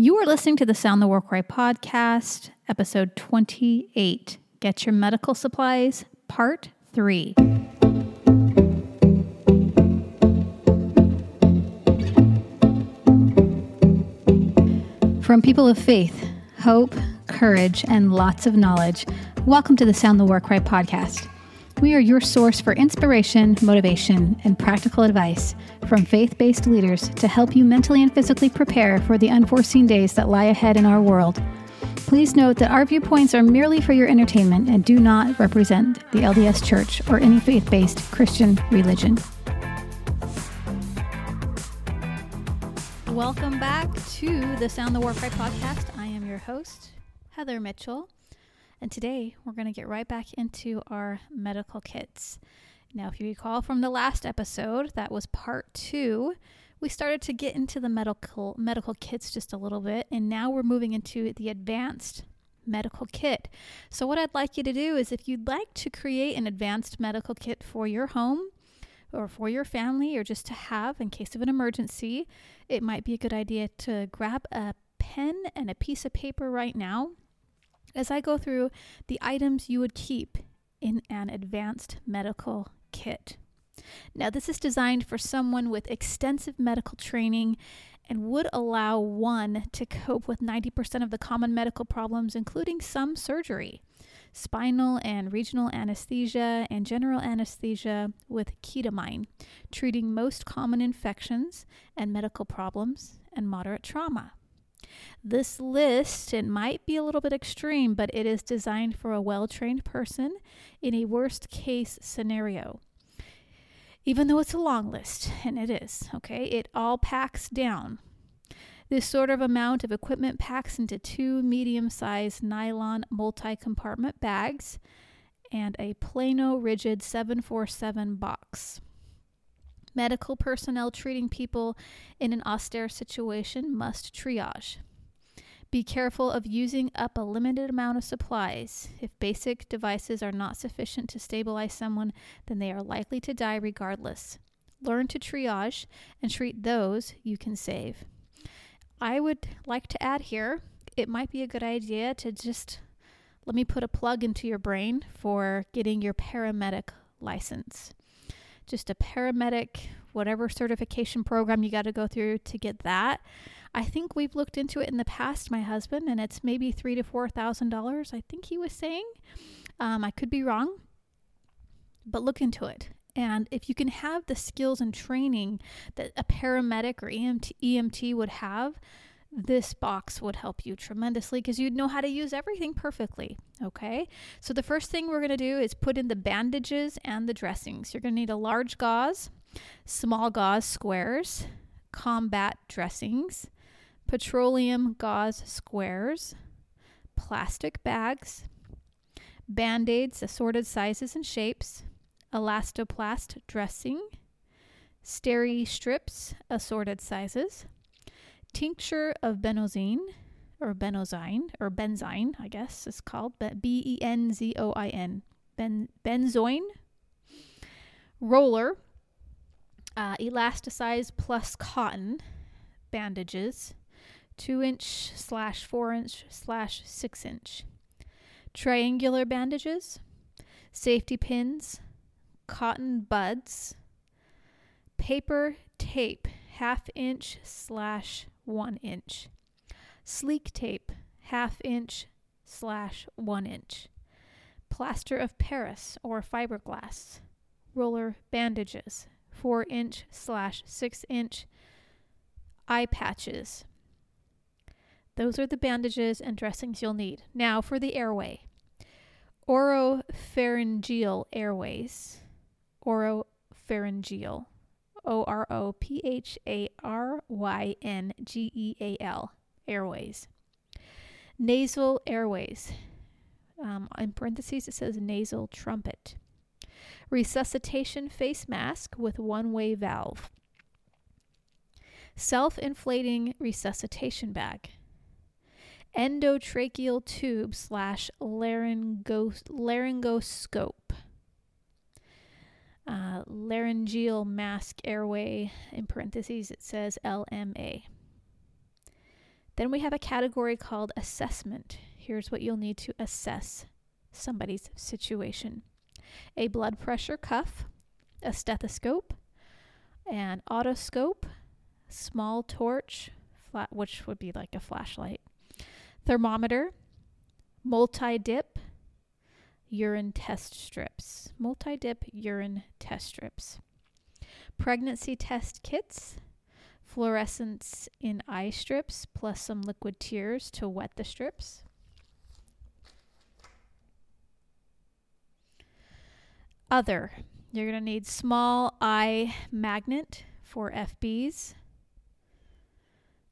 You are listening to the Sound the War Cry podcast, episode 28 Get Your Medical Supplies, part 3. From people of faith, hope, courage, and lots of knowledge, welcome to the Sound the War Cry podcast. We are your source for inspiration, motivation, and practical advice from faith based leaders to help you mentally and physically prepare for the unforeseen days that lie ahead in our world. Please note that our viewpoints are merely for your entertainment and do not represent the LDS Church or any faith based Christian religion. Welcome back to the Sound the Right podcast. I am your host, Heather Mitchell. And today we're going to get right back into our medical kits. Now, if you recall from the last episode, that was part two, we started to get into the medical medical kits just a little bit, and now we're moving into the advanced medical kit. So, what I'd like you to do is if you'd like to create an advanced medical kit for your home or for your family or just to have in case of an emergency, it might be a good idea to grab a pen and a piece of paper right now as I go through the items you would keep in an advanced medical kit. Now, this is designed for someone with extensive medical training and would allow one to cope with 90% of the common medical problems, including some surgery, spinal and regional anesthesia, and general anesthesia with ketamine, treating most common infections and medical problems and moderate trauma. This list, it might be a little bit extreme, but it is designed for a well trained person in a worst case scenario. Even though it's a long list, and it is, okay, it all packs down. This sort of amount of equipment packs into two medium sized nylon multi compartment bags and a Plano Rigid 747 box. Medical personnel treating people in an austere situation must triage. Be careful of using up a limited amount of supplies. If basic devices are not sufficient to stabilize someone, then they are likely to die regardless. Learn to triage and treat those you can save. I would like to add here it might be a good idea to just let me put a plug into your brain for getting your paramedic license just a paramedic, whatever certification program you got to go through to get that. I think we've looked into it in the past, my husband, and it's maybe three to four thousand dollars. I think he was saying. Um, I could be wrong, but look into it. And if you can have the skills and training that a paramedic or EMT, EMT would have, this box would help you tremendously because you'd know how to use everything perfectly. Okay, so the first thing we're going to do is put in the bandages and the dressings. You're going to need a large gauze, small gauze squares, combat dressings, petroleum gauze squares, plastic bags, band aids, assorted sizes and shapes, elastoplast dressing, steri strips, assorted sizes tincture of benzoin or benzoin or benzyne, I guess is called B E N Z O I N. Ben benzoin roller uh, elasticized plus cotton bandages, two inch slash four inch slash six inch, triangular bandages, safety pins, cotton buds, paper tape half inch slash 1 inch. Sleek tape, half inch slash 1 inch. Plaster of Paris or fiberglass. Roller bandages, 4 inch slash 6 inch. Eye patches. Those are the bandages and dressings you'll need. Now for the airway. Oropharyngeal airways. Oropharyngeal O R O P H A R Y N G E A L, airways. Nasal airways. Um, in parentheses, it says nasal trumpet. Resuscitation face mask with one way valve. Self inflating resuscitation bag. Endotracheal tube slash laryngos- laryngoscope uh, laryngeal mask airway, in parentheses, it says LMA. Then we have a category called assessment. Here's what you'll need to assess somebody's situation a blood pressure cuff, a stethoscope, an otoscope, small torch, flat, which would be like a flashlight, thermometer, multi dip, urine test strips, multi dip urine test strips, pregnancy test kits, fluorescence in eye strips, plus some liquid tears to wet the strips. Other, you're going to need small eye magnet for FBs,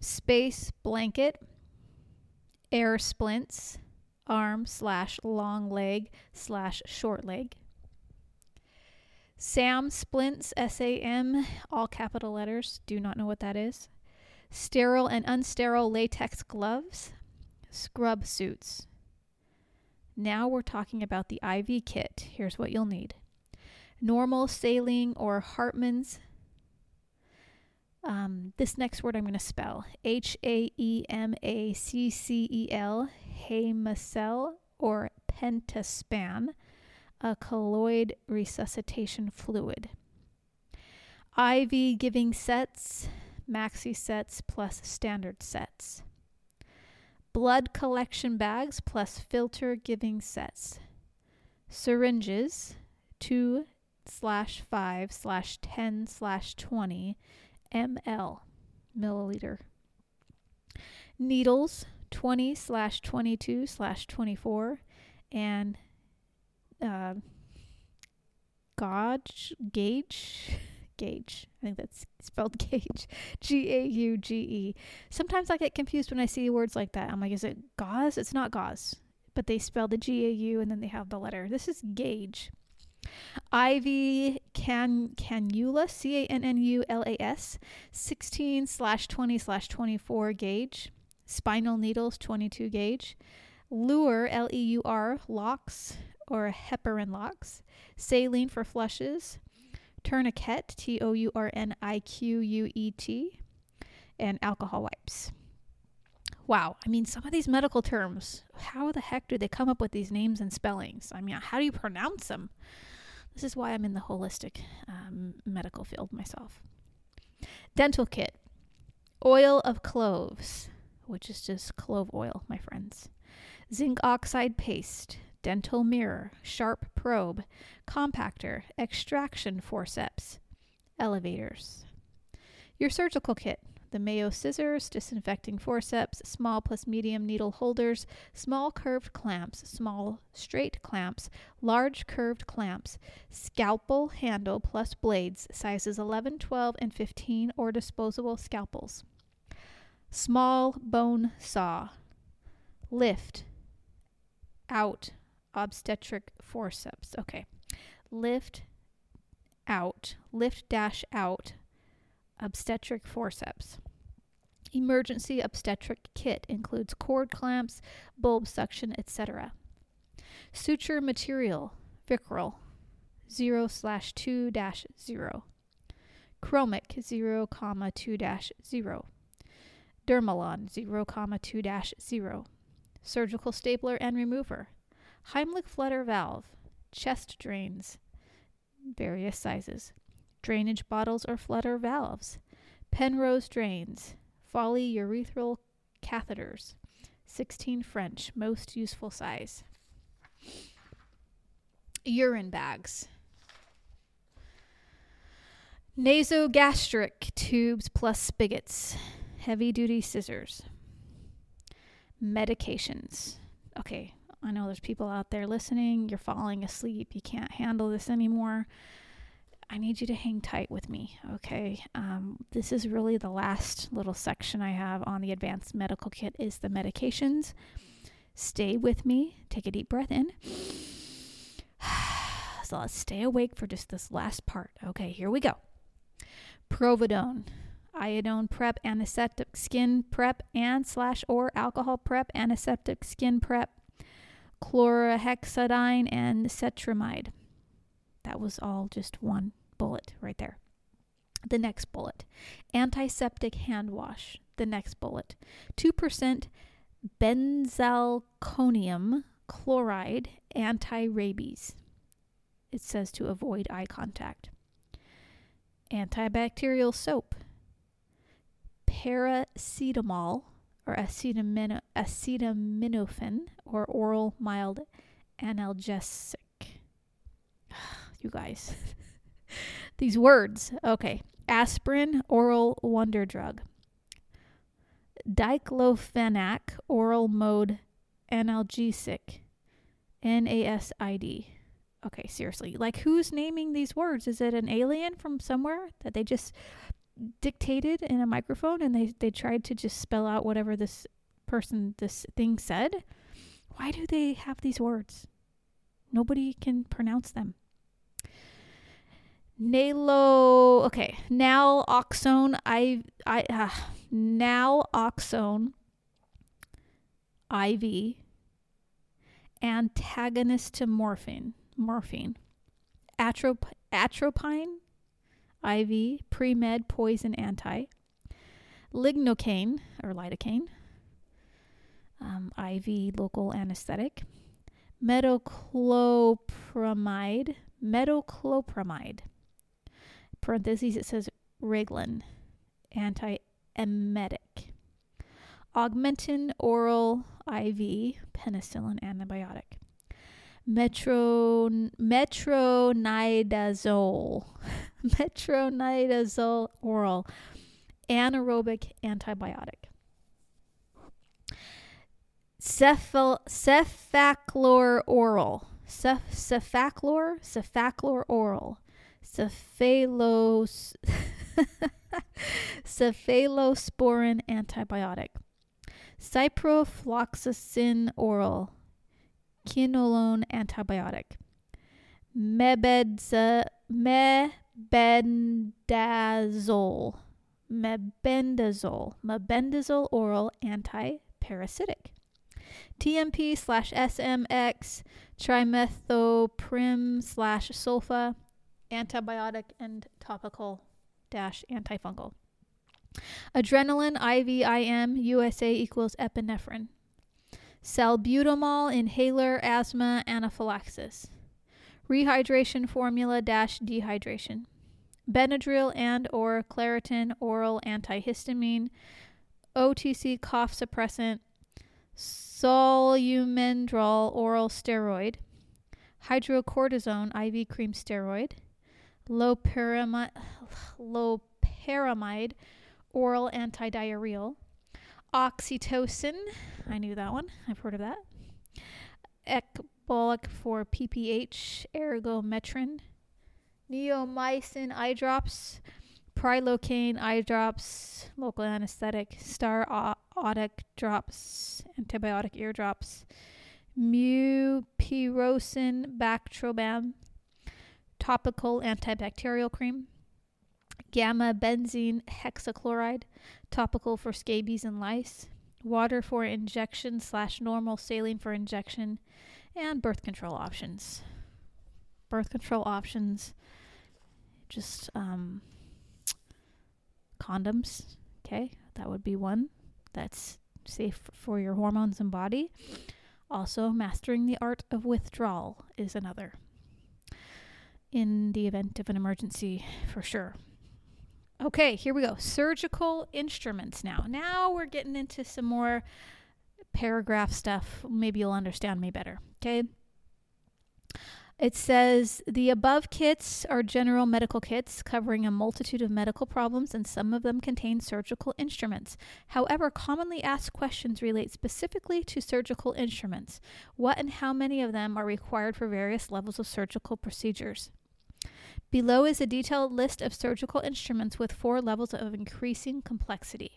space blanket, air splints, arm slash long leg slash short leg. SAM splints, S A M, all capital letters. Do not know what that is. Sterile and unsterile latex gloves, scrub suits. Now we're talking about the IV kit. Here's what you'll need normal saline or Hartmann's. Um, this next word I'm going to spell H A E M A C C E L, Haemaccel or pentaspan, a colloid resuscitation fluid. IV giving sets, maxi sets plus standard sets. Blood collection bags plus filter giving sets. Syringes, 2 slash 5 slash 10 slash 20 ml, milliliter. Needles, 20 slash 22 slash 24, and uh, gauge, gauge, gauge. I think that's spelled gauge. G A U G E. Sometimes I get confused when I see words like that. I'm like, is it gauze? It's not gauze, but they spell the G A U and then they have the letter. This is gauge. IV can cannula C A N N U L A S 16 slash 20 slash 24 gauge spinal needles 22 gauge Luer L E U R locks or heparin locks saline for flushes tourniquet T O U R N I Q U E T and alcohol wipes. Wow, I mean, some of these medical terms, how the heck do they come up with these names and spellings? I mean, how do you pronounce them? This is why I'm in the holistic um, medical field myself. Dental kit oil of cloves, which is just clove oil, my friends. Zinc oxide paste, dental mirror, sharp probe, compactor, extraction forceps, elevators. Your surgical kit the Mayo scissors, disinfecting forceps, small plus medium needle holders, small curved clamps, small straight clamps, large curved clamps, scalpel handle plus blades, sizes 11, 12, and 15, or disposable scalpels. Small bone saw, lift, out, obstetric forceps. Okay. Lift, out, lift dash out, obstetric forceps. Emergency obstetric kit includes cord clamps, bulb suction, etc. Suture material, Vicryl 0 slash 2 dash 0. Chromic 0 comma 2 dash 0. Dermalon 0 comma 2 dash 0. Surgical stapler and remover. Heimlich flutter valve. Chest drains, various sizes drainage bottles or flutter valves, Penrose drains, Foley urethral catheters, 16 French, most useful size. Urine bags. Nasogastric tubes plus spigots, heavy duty scissors. Medications. Okay, I know there's people out there listening. You're falling asleep. You can't handle this anymore. I need you to hang tight with me, okay? Um, this is really the last little section I have on the advanced medical kit is the medications. Stay with me. Take a deep breath in. so let's stay awake for just this last part. Okay, here we go. Providone, iodone prep, antiseptic skin prep, and slash or alcohol prep, antiseptic skin prep, chlorhexidine, and cetrimide. That was all just one bullet right there. The next bullet antiseptic hand wash. the next bullet 2% benzalkonium chloride anti rabies. It says to avoid eye contact. Antibacterial soap, paracetamol or acetamino- acetaminophen or oral mild analgesic. you guys. These words. Okay. Aspirin, oral wonder drug. Diclofenac, oral mode analgesic. NASID. Okay, seriously. Like, who's naming these words? Is it an alien from somewhere that they just dictated in a microphone and they, they tried to just spell out whatever this person, this thing said? Why do they have these words? Nobody can pronounce them. Nalo, okay, naloxone, I, I, uh, naloxone IV, antagonist to morphine, morphine, Atrop- atropine IV, pre-med poison anti, lignocaine or lidocaine, um, IV local anesthetic, metoclopramide, metoclopramide. Parentheses, it says Reglan, anti-emetic. Augmentin oral IV, penicillin antibiotic. Metro, metronidazole, metronidazole oral, anaerobic antibiotic. Cephal, cefaclor oral, Ceph, cefaclor, cefaclor oral, cephalos, cephalosporin antibiotic. Ciprofloxacin oral, quinolone antibiotic. Mebedza, mebendazole, mebendazole, mebendazole oral anti-parasitic. TMP slash SMX, trimethoprim slash sulfa, antibiotic and topical dash antifungal. Adrenaline IVIM USA equals epinephrine. Salbutamol inhaler asthma anaphylaxis. Rehydration formula dash dehydration. Benadryl and or Claritin oral antihistamine. OTC cough suppressant. Solu-Medrol oral steroid. Hydrocortisone IV cream steroid. Loperamide, loperamide oral antidiarrheal, oxytocin, I knew that one, I've heard of that, ecbolic for PPH, ergometrine, neomycin eye drops, prilocaine eye drops, local anesthetic, star otic drops, antibiotic ear drops, mupirocin bactroban, topical antibacterial cream, gamma benzene hexachloride, topical for scabies and lice, water for injection slash normal saline for injection, and birth control options. Birth control options, just um, condoms. Okay, that would be one that's safe for your hormones and body. Also, mastering the art of withdrawal is another in the event of an emergency for sure. Okay, here we go. Surgical instruments now. Now we're getting into some more paragraph stuff. Maybe you'll understand me better. Okay. It says the above kits are general medical kits covering a multitude of medical problems, and some of them contain surgical instruments. However, commonly asked questions relate specifically to surgical instruments. What and how many of them are required for various levels of surgical procedures? Below is a detailed list of surgical instruments with four levels of increasing complexity.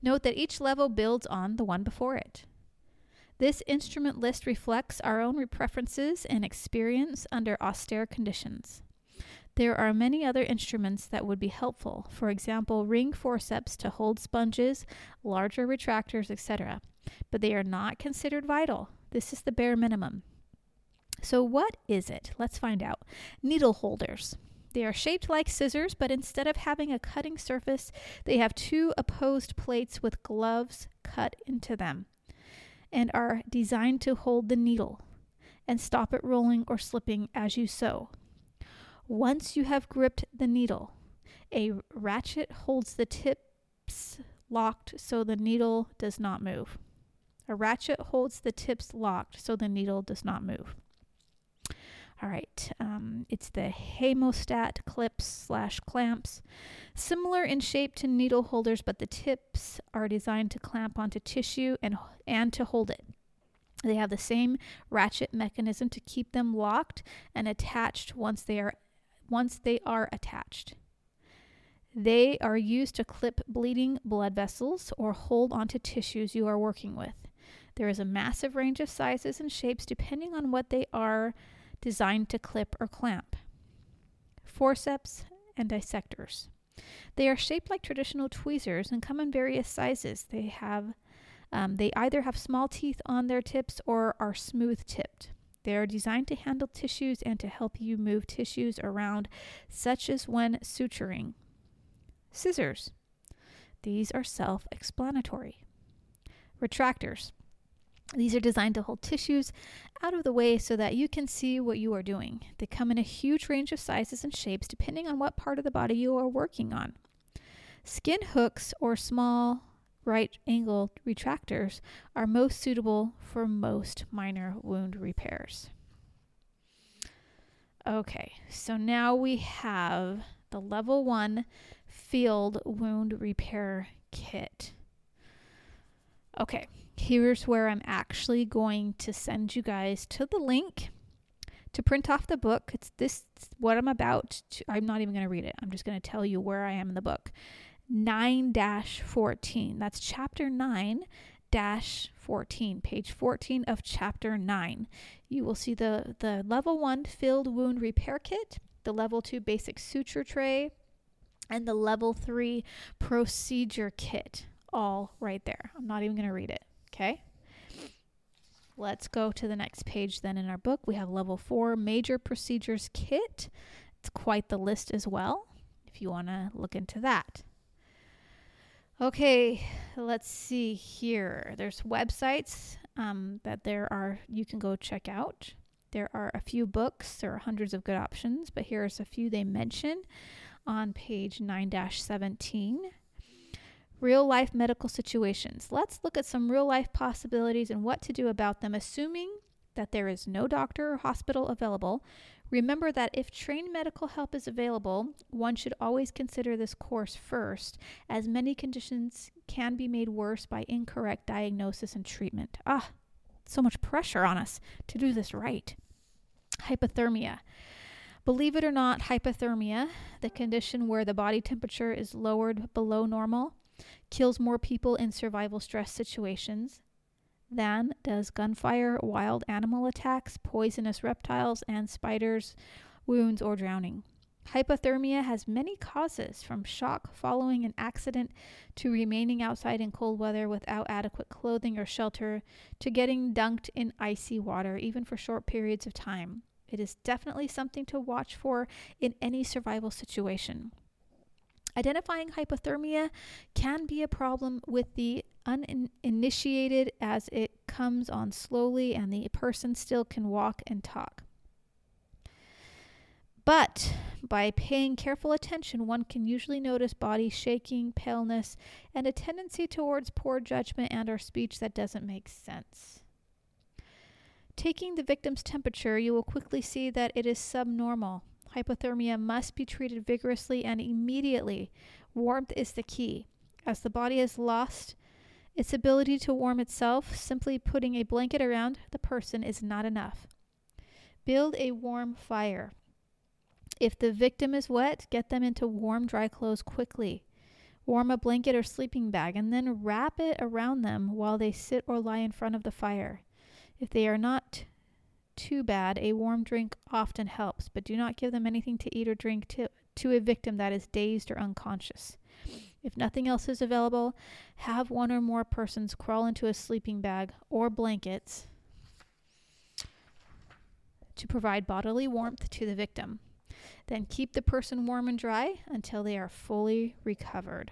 Note that each level builds on the one before it. This instrument list reflects our own preferences and experience under austere conditions. There are many other instruments that would be helpful, for example, ring forceps to hold sponges, larger retractors, etc., but they are not considered vital. This is the bare minimum. So, what is it? Let's find out. Needle holders. They are shaped like scissors, but instead of having a cutting surface, they have two opposed plates with gloves cut into them and are designed to hold the needle and stop it rolling or slipping as you sew. Once you have gripped the needle, a ratchet holds the tips locked so the needle does not move. A ratchet holds the tips locked so the needle does not move. All right, um, it's the hemostat clips slash clamps. Similar in shape to needle holders, but the tips are designed to clamp onto tissue and, and to hold it. They have the same ratchet mechanism to keep them locked and attached once they are once they are attached. They are used to clip bleeding blood vessels or hold onto tissues you are working with. There is a massive range of sizes and shapes depending on what they are designed to clip or clamp. Forceps and dissectors. They are shaped like traditional tweezers and come in various sizes. They have um, they either have small teeth on their tips or are smooth tipped. They are designed to handle tissues and to help you move tissues around, such as when suturing. Scissors. These are self explanatory. Retractors. These are designed to hold tissues out of the way so that you can see what you are doing. They come in a huge range of sizes and shapes depending on what part of the body you are working on. Skin hooks or small right angle retractors are most suitable for most minor wound repairs. Okay, so now we have the level one field wound repair kit. Okay, here's where I'm actually going to send you guys to the link to print off the book. It's this what I'm about to, I'm not even going to read it. I'm just going to tell you where I am in the book. 9-14. That's chapter 9 dash 14, page 14 of chapter 9. You will see the the level 1 filled wound repair kit, the level 2 basic suture tray, and the level 3 procedure kit all right there. I'm not even going to read it. Okay. Let's go to the next page then in our book. We have level four major procedures kit. It's quite the list as well, if you want to look into that. Okay, let's see here. There's websites um, that there are you can go check out. There are a few books. There are hundreds of good options, but here's a few they mention on page 9 17 real life medical situations. Let's look at some real life possibilities and what to do about them, assuming that there is no doctor or hospital available. Remember that if trained medical help is available, one should always consider this course first, as many conditions can be made worse by incorrect diagnosis and treatment. Ah, so much pressure on us to do this right. Hypothermia. Believe it or not, hypothermia, the condition where the body temperature is lowered below normal, kills more people in survival stress situations than does gunfire, wild animal attacks, poisonous reptiles, and spiders, wounds, or drowning. Hypothermia has many causes, from shock following an accident to remaining outside in cold weather without adequate clothing or shelter to getting dunked in icy water, even for short periods of time. It is definitely something to watch for in any survival situation. Identifying hypothermia can be a problem with the uninitiated as it comes on slowly and the person still can walk and talk. But by paying careful attention, one can usually notice body shaking, paleness, and a tendency towards poor judgment and or speech that doesn't make sense. Taking the victim's temperature, you will quickly see that it is subnormal hypothermia must be treated vigorously and immediately. Warmth is the key. As the body has lost its ability to warm itself, simply putting a blanket around the person is not enough. Build a warm fire. If the victim is wet, get them into warm, dry clothes quickly. Warm a blanket or sleeping bag and then wrap it around them while they sit or lie in front of the fire. If they are not too bad, a warm drink often helps, but do not give them anything to eat or drink to, to a victim that is dazed or unconscious. If nothing else is available, have one or more persons crawl into a sleeping bag or blankets to provide bodily warmth to the victim. Then keep the person warm and dry until they are fully recovered.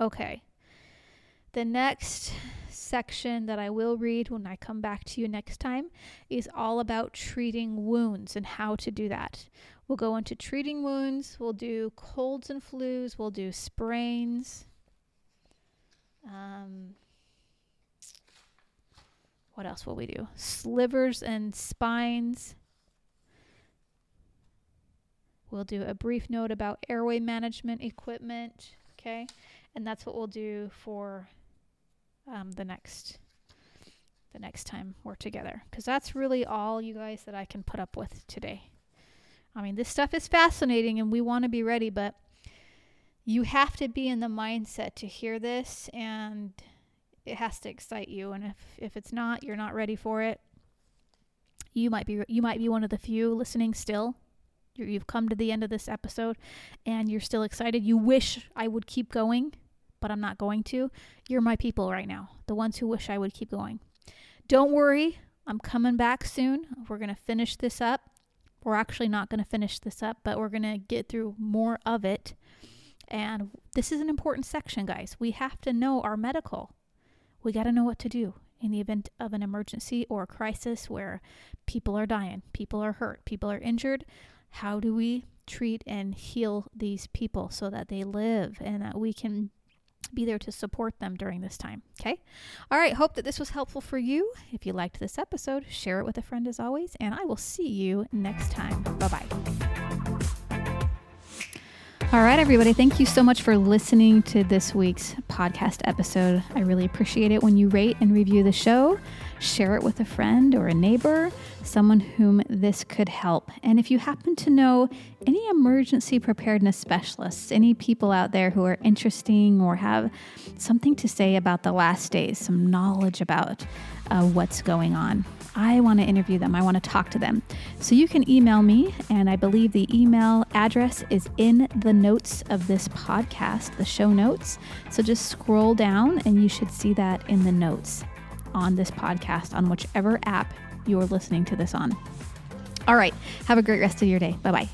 Okay. The next section that I will read when I come back to you next time is all about treating wounds and how to do that. We'll go into treating wounds, we'll do colds and flus, we'll do sprains. Um, what else will we do? Slivers and spines. We'll do a brief note about airway management equipment. Okay. And that's what we'll do for um, the next the next time we're together. Because that's really all you guys that I can put up with today. I mean, this stuff is fascinating and we want to be ready, but you have to be in the mindset to hear this and it has to excite you. And if if it's not you're not ready for it. You might be you might be one of the few listening still. You you've come to the end of this episode and you're still excited. You wish i would keep going but i'm not going to you're my people right now the ones who wish i would keep going. Don't worry i'm coming back soon. We're going to finish this up. We're actually not going to finish this up but we're going to get through more of it. And this is an important section guys. We have to know our medical. We got to know what to do in the event of an emergency or crisis where people are dying, people are hurt, people are injured. How do we treat and heal these people so that they live and that we can be there to support them during this time. Okay. All right. Hope that this was helpful for you. If you liked this episode, share it with a friend as always, and I will see you next time. Bye bye. All right, everybody. Thank you so much for listening to this week's podcast episode. I really appreciate it when you rate and review the show, share it with a friend or a neighbor, someone whom this could help. And if you happen to know any emergency preparedness specialists, any people out there who are interesting or have something to say about the last days, some knowledge about uh, what's going on, I want to interview them. I want to talk to them. So you can email me, and I believe the email address is in the notes of this podcast, the show notes. So just scroll down, and you should see that in the notes on this podcast on whichever app you're listening to this on. All right. Have a great rest of your day. Bye bye.